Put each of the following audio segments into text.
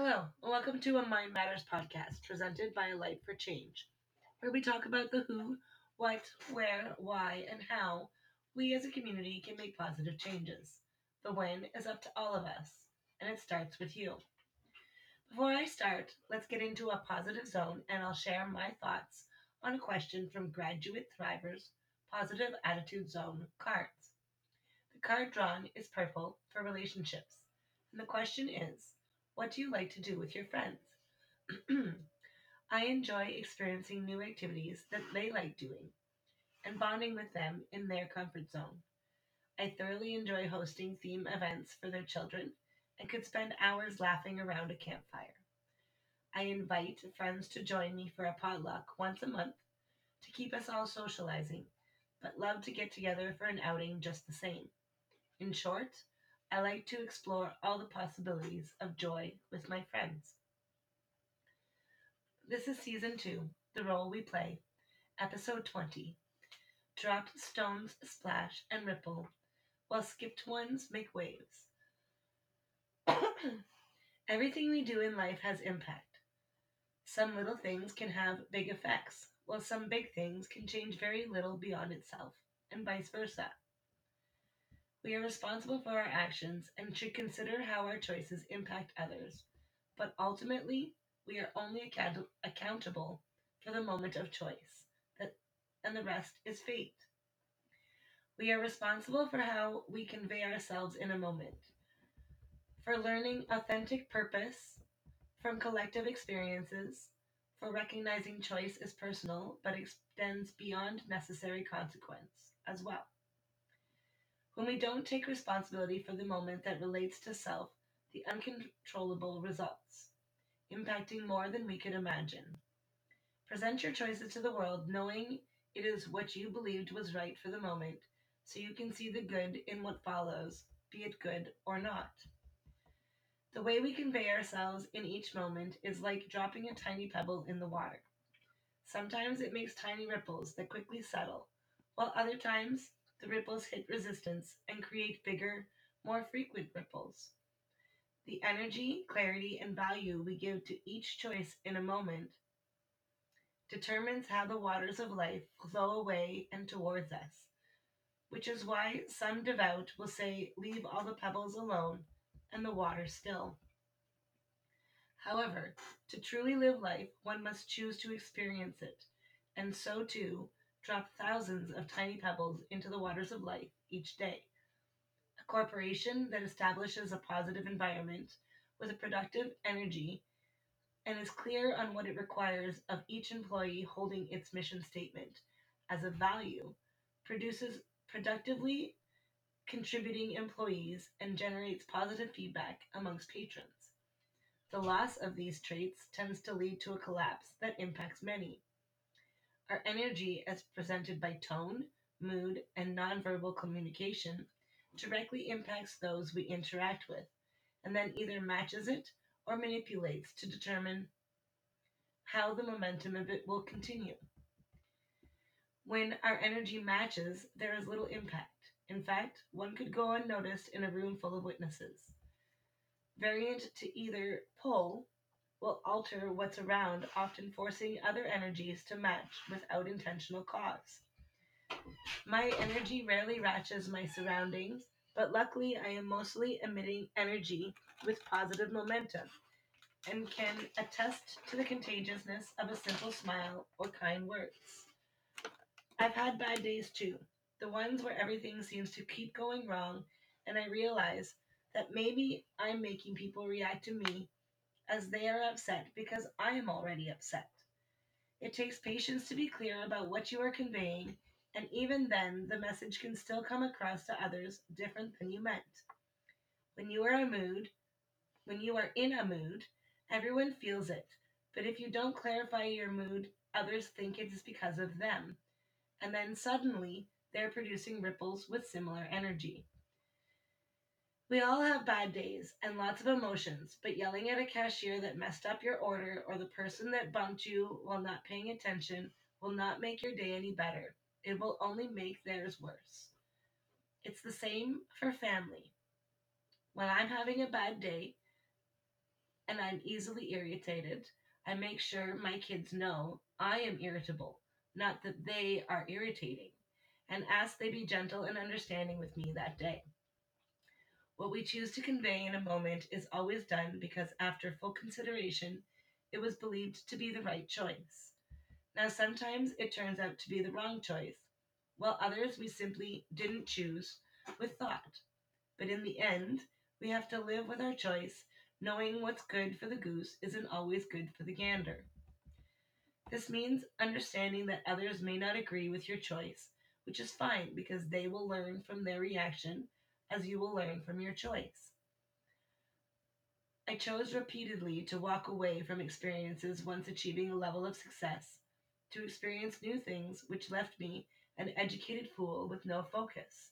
Hello, welcome to a Mind Matters podcast presented by A Light for Change, where we talk about the who, what, where, why, and how we as a community can make positive changes. The when is up to all of us, and it starts with you. Before I start, let's get into a positive zone and I'll share my thoughts on a question from Graduate Thrivers Positive Attitude Zone cards. The card drawn is purple for relationships, and the question is what do you like to do with your friends? I enjoy experiencing new activities that they like doing and bonding with them in their comfort zone. I thoroughly enjoy hosting theme events for their children and could spend hours laughing around a campfire. I invite friends to join me for a potluck once a month to keep us all socializing, but love to get together for an outing just the same. In short, I like to explore all the possibilities of joy with my friends. This is season two, The Role We Play, episode 20. Dropped stones splash and ripple, while skipped ones make waves. Everything we do in life has impact. Some little things can have big effects, while some big things can change very little beyond itself, and vice versa. We are responsible for our actions and should consider how our choices impact others, but ultimately, we are only account- accountable for the moment of choice, that, and the rest is fate. We are responsible for how we convey ourselves in a moment, for learning authentic purpose from collective experiences, for recognizing choice is personal but extends beyond necessary consequence as well. When we don't take responsibility for the moment that relates to self, the uncontrollable results, impacting more than we could imagine. Present your choices to the world knowing it is what you believed was right for the moment, so you can see the good in what follows, be it good or not. The way we convey ourselves in each moment is like dropping a tiny pebble in the water. Sometimes it makes tiny ripples that quickly settle, while other times the ripples hit resistance and create bigger, more frequent ripples. The energy, clarity, and value we give to each choice in a moment determines how the waters of life flow away and towards us, which is why some devout will say, Leave all the pebbles alone and the water still. However, to truly live life, one must choose to experience it, and so too drop thousands of tiny pebbles into the waters of life each day. A corporation that establishes a positive environment with a productive energy and is clear on what it requires of each employee holding its mission statement as a value produces productively contributing employees and generates positive feedback amongst patrons. The loss of these traits tends to lead to a collapse that impacts many. Our energy, as presented by tone, mood, and nonverbal communication, directly impacts those we interact with, and then either matches it or manipulates to determine how the momentum of it will continue. When our energy matches, there is little impact. In fact, one could go unnoticed in a room full of witnesses. Variant to either pull will alter what's around, often forcing other energies to match without intentional cause. My energy rarely matches my surroundings, but luckily I am mostly emitting energy with positive momentum and can attest to the contagiousness of a simple smile or kind words. I've had bad days too, the ones where everything seems to keep going wrong, and I realize that maybe I'm making people react to me as they are upset because I am already upset. It takes patience to be clear about what you are conveying, and even then, the message can still come across to others different than you meant. When you are a mood, when you are in a mood, everyone feels it. But if you don't clarify your mood, others think it is because of them. And then suddenly, they're producing ripples with similar energy. We all have bad days and lots of emotions, but yelling at a cashier that messed up your order or the person that bumped you while not paying attention will not make your day any better. It will only make theirs worse. It's the same for family. When I'm having a bad day, and I'm easily irritated, I make sure my kids know I am irritable, not that they are irritating, and ask they be gentle and understanding with me that day. What we choose to convey in a moment is always done because, after full consideration, it was believed to be the right choice. Now, sometimes it turns out to be the wrong choice, while others we simply didn't choose with thought. But in the end, we have to live with our choice, knowing what's good for the goose isn't always good for the gander. This means understanding that others may not agree with your choice, which is fine because they will learn from their reaction as you will learn from your choice. I chose repeatedly to walk away from experiences once achieving a level of success, to experience new things which left me an educated fool with no focus,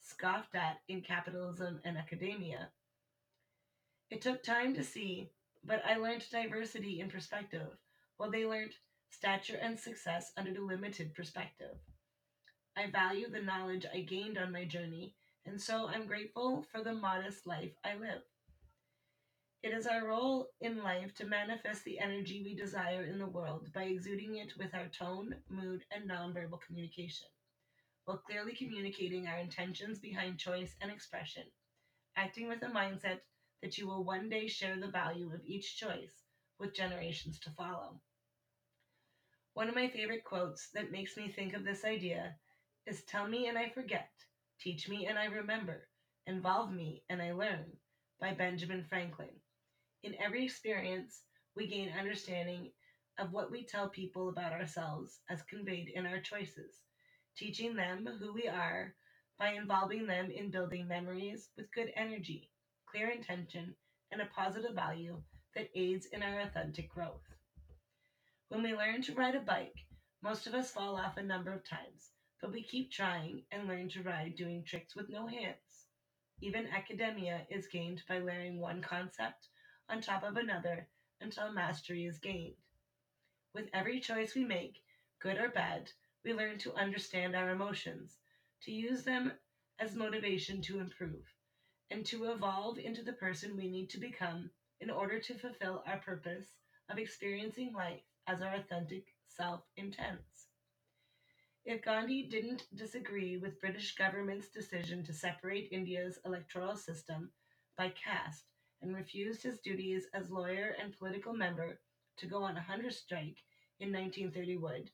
scoffed at in capitalism and academia. It took time to see, but I learned diversity in perspective, while they learned stature and success under the limited perspective. I value the knowledge I gained on my journey and so I'm grateful for the modest life I live. It is our role in life to manifest the energy we desire in the world by exuding it with our tone, mood, and nonverbal communication, while clearly communicating our intentions behind choice and expression, acting with a mindset that you will one day share the value of each choice with generations to follow. One of my favorite quotes that makes me think of this idea is Tell me and I forget, Teach Me and I Remember, Involve Me and I Learn by Benjamin Franklin. In every experience, we gain understanding of what we tell people about ourselves as conveyed in our choices, teaching them who we are by involving them in building memories with good energy, clear intention, and a positive value that aids in our authentic growth. When we learn to ride a bike, most of us fall off a number of times, but we keep trying and learn to ride doing tricks with no hands. Even academia is gained by layering one concept on top of another until mastery is gained. With every choice we make, good or bad, we learn to understand our emotions, to use them as motivation to improve, and to evolve into the person we need to become in order to fulfill our purpose of experiencing life as our authentic self intends. If Gandhi didn't disagree with British government's decision to separate India's electoral system by caste and refused his duties as lawyer and political member to go on a hunger strike in 1931,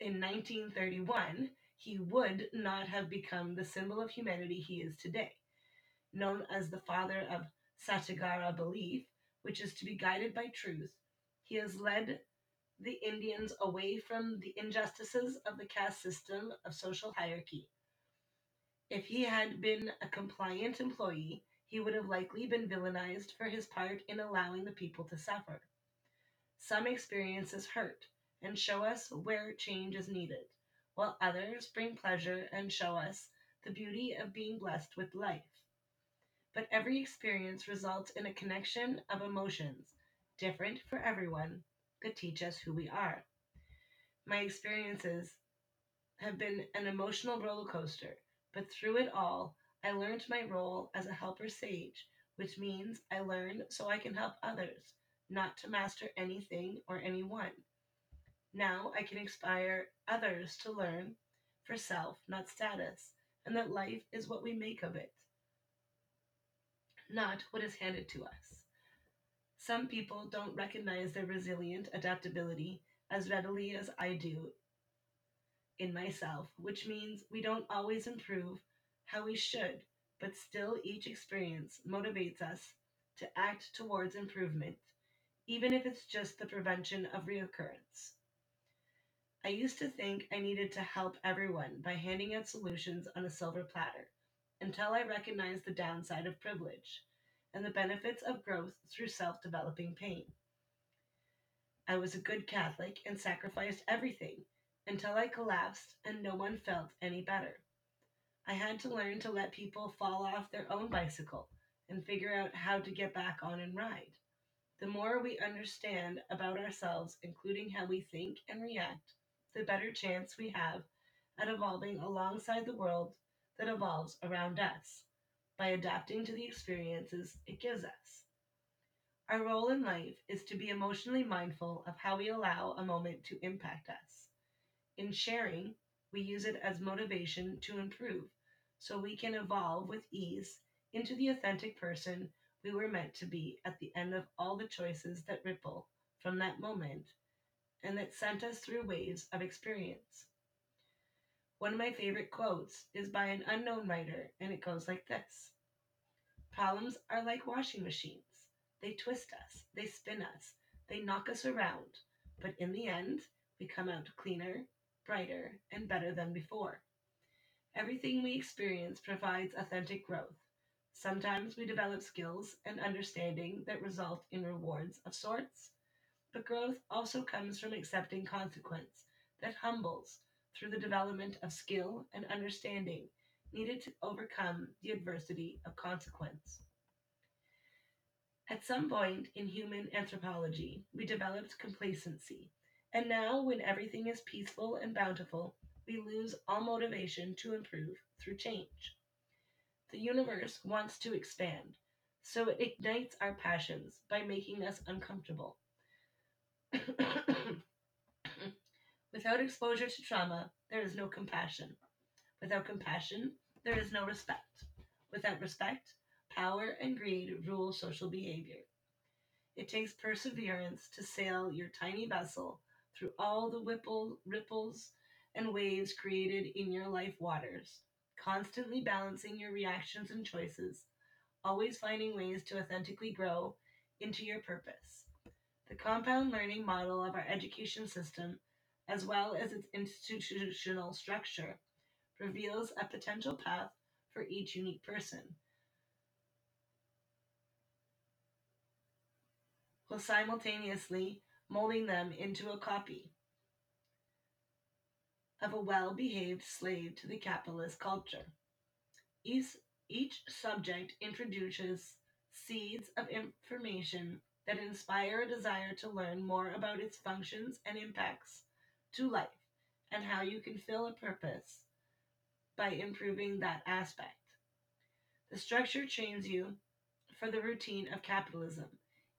in 1931, he would not have become the symbol of humanity he is today, known as the father of Satyagraha belief, which is to be guided by truth. He has led the Indians away from the injustices of the caste system of social hierarchy. If he had been a compliant employee, he would have likely been villainized for his part in allowing the people to suffer. Some experiences hurt and show us where change is needed, while others bring pleasure and show us the beauty of being blessed with life. But every experience results in a connection of emotions, different for everyone, that teach us who we are. My experiences have been an emotional roller coaster, but through it all, I learned my role as a helper sage, which means I learn so I can help others, not to master anything or anyone. Now I can inspire others to learn for self, not status, and that life is what we make of it, not what is handed to us. Some people don't recognize their resilient adaptability as readily as I do in myself, which means we don't always improve how we should, but still each experience motivates us to act towards improvement, even if it's just the prevention of reoccurrence. I used to think I needed to help everyone by handing out solutions on a silver platter until I recognized the downside of privilege and the benefits of growth through self developing pain. I was a good Catholic and sacrificed everything until I collapsed and no one felt any better. I had to learn to let people fall off their own bicycle and figure out how to get back on and ride. The more we understand about ourselves, including how we think and react, the better chance we have at evolving alongside the world that evolves around us by adapting to the experiences it gives us. Our role in life is to be emotionally mindful of how we allow a moment to impact us. In sharing, we use it as motivation to improve so we can evolve with ease into the authentic person we were meant to be at the end of all the choices that ripple from that moment and that sent us through waves of experience. One of my favorite quotes is by an unknown writer, and it goes like this Problems are like washing machines. They twist us, they spin us, they knock us around, but in the end, we come out cleaner, brighter, and better than before. Everything we experience provides authentic growth. Sometimes we develop skills and understanding that result in rewards of sorts, but growth also comes from accepting consequence that humbles through the development of skill and understanding needed to overcome the adversity of consequence. At some point in human anthropology, we developed complacency, and now, when everything is peaceful and bountiful, we lose all motivation to improve through change. The universe wants to expand, so it ignites our passions by making us uncomfortable. Without exposure to trauma, there is no compassion. Without compassion, there is no respect. Without respect, power and greed rule social behavior. It takes perseverance to sail your tiny vessel through all the whipple, ripples and waves created in your life waters, constantly balancing your reactions and choices, always finding ways to authentically grow into your purpose. The compound learning model of our education system as well as its institutional structure, reveals a potential path for each unique person. While simultaneously molding them into a copy of a well behaved slave to the capitalist culture. Each, each subject introduces seeds of information that inspire a desire to learn more about its functions and impacts to life and how you can fill a purpose by improving that aspect. The structure trains you for the routine of capitalism.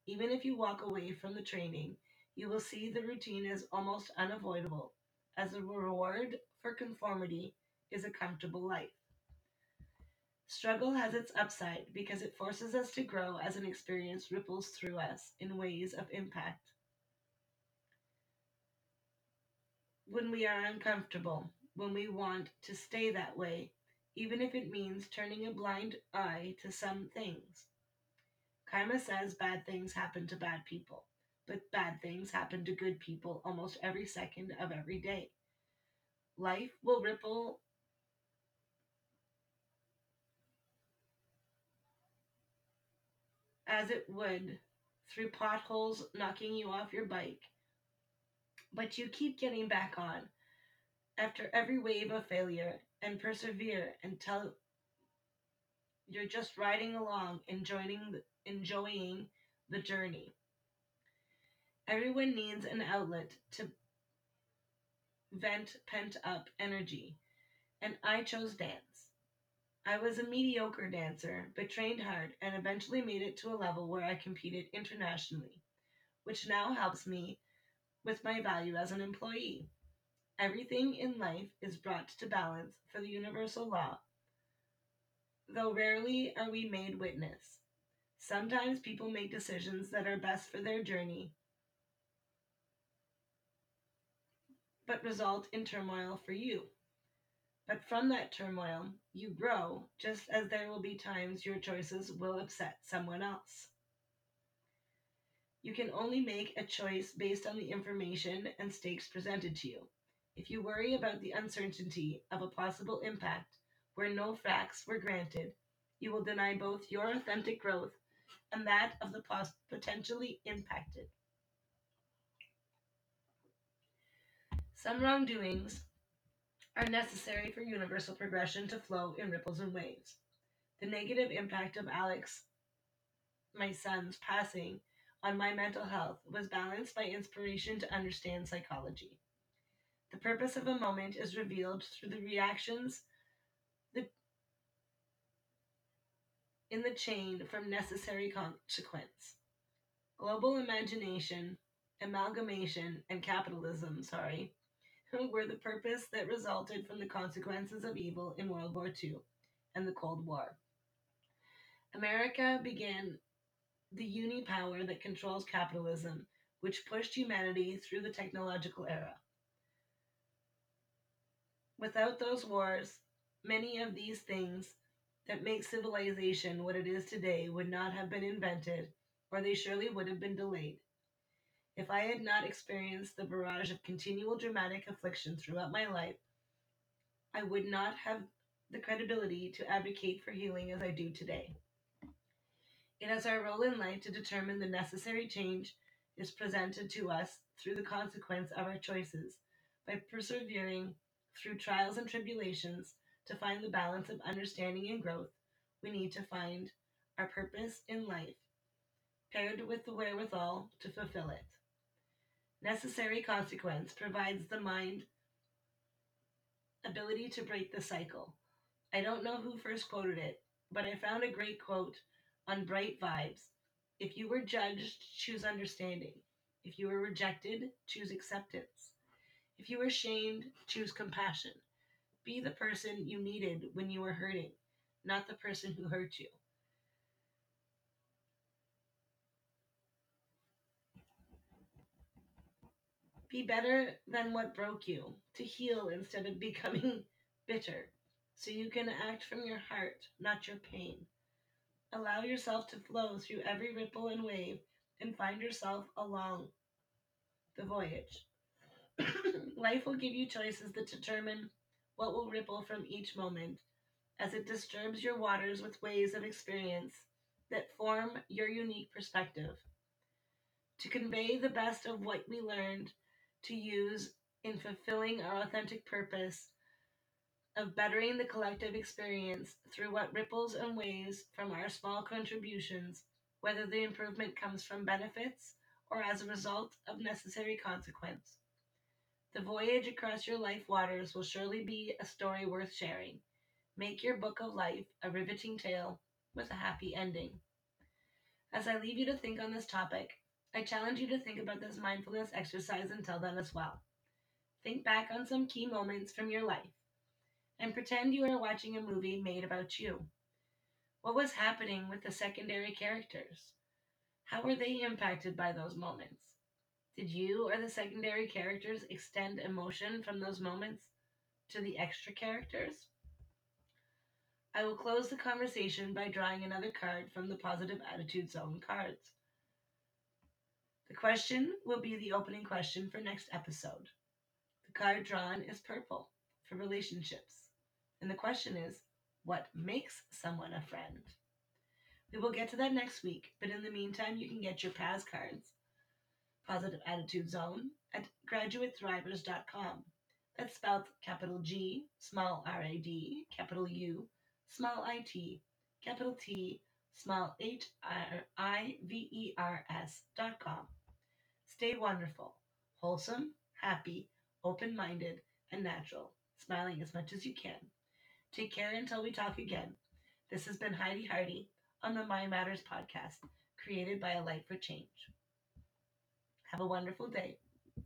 Even if you walk away from the training, you will see the routine as almost unavoidable, as the reward for conformity is a comfortable life. Struggle has its upside because it forces us to grow as an experience ripples through us in ways of impact when we are uncomfortable, when we want to stay that way, even if it means turning a blind eye to some things. Karma says bad things happen to bad people, but bad things happen to good people almost every second of every day. Life will ripple as it would through potholes knocking you off your bike but you keep getting back on. After every wave of failure and persevere until you're just riding along enjoying the, enjoying the journey. Everyone needs an outlet to vent pent up energy. And i chose dance. I was a mediocre dancer but trained hard and eventually made it to a level where i competed internationally which now helps me with my value as an employee. Everything in life is brought to balance for the universal law, though rarely are we made witness. Sometimes people make decisions that are best for their journey, but result in turmoil for you. But from that turmoil, you grow, just as there will be times your choices will upset someone else. You can only make a choice based on the information and stakes presented to you. If you worry about the uncertainty of a possible impact where no facts were granted, you will deny both your authentic growth and that of the pos- potentially impacted. Some wrongdoings are necessary for universal progression to flow in ripples and waves. The negative impact of Alex, my son's passing, on my mental health was balanced by inspiration to understand psychology. The purpose of a moment is revealed through the reactions that in the chain from necessary consequence. Global imagination, amalgamation, and capitalism, sorry, were the purpose that resulted from the consequences of evil in World War II and the Cold War. America began the uni power that controls capitalism, which pushed humanity through the technological era. Without those wars, many of these things that make civilization what it is today would not have been invented, or they surely would have been delayed. If I had not experienced the barrage of continual dramatic affliction throughout my life, I would not have the credibility to advocate for healing as I do today. It is our role in life to determine the necessary change is presented to us through the consequence of our choices by persevering through trials and tribulations to find the balance of understanding and growth. We need to find our purpose in life, paired with the wherewithal to fulfill it. Necessary consequence provides the mind ability to break the cycle. I don't know who first quoted it, but I found a great quote on Bright Vibes. If you were judged, choose understanding. If you were rejected, choose acceptance. If you were shamed, choose compassion. Be the person you needed when you were hurting, not the person who hurt you. Be better than what broke you, to heal instead of becoming bitter, so you can act from your heart, not your pain. Allow yourself to flow through every ripple and wave and find yourself along the voyage. Life will give you choices that determine what will ripple from each moment as it disturbs your waters with waves of experience that form your unique perspective. To convey the best of what we learned to use in fulfilling our authentic purpose of bettering the collective experience through what ripples and waves from our small contributions, whether the improvement comes from benefits or as a result of necessary consequence. The voyage across your life waters will surely be a story worth sharing. Make your book of life a riveting tale with a happy ending. As I leave you to think on this topic, I challenge you to think about this mindfulness exercise until then as well. Think back on some key moments from your life and pretend you are watching a movie made about you. What was happening with the secondary characters? How were they impacted by those moments? Did you or the secondary characters extend emotion from those moments to the extra characters? I will close the conversation by drawing another card from the Positive Attitude Zone cards. The question will be the opening question for next episode. The card drawn is purple for relationships. And the question is, what makes someone a friend? We will get to that next week, but in the meantime, you can get your PAS cards, Positive Attitude Zone, at graduatethrivers.com. That's spelled capital G, small r a d, capital U, small i t, capital T, small h r i v e r s dot com. Stay wonderful, wholesome, happy, open minded, and natural, smiling as much as you can. Take care until we talk again. This has been Heidi Hardy on the Mind Matters podcast, created by A Light for Change. Have a wonderful day.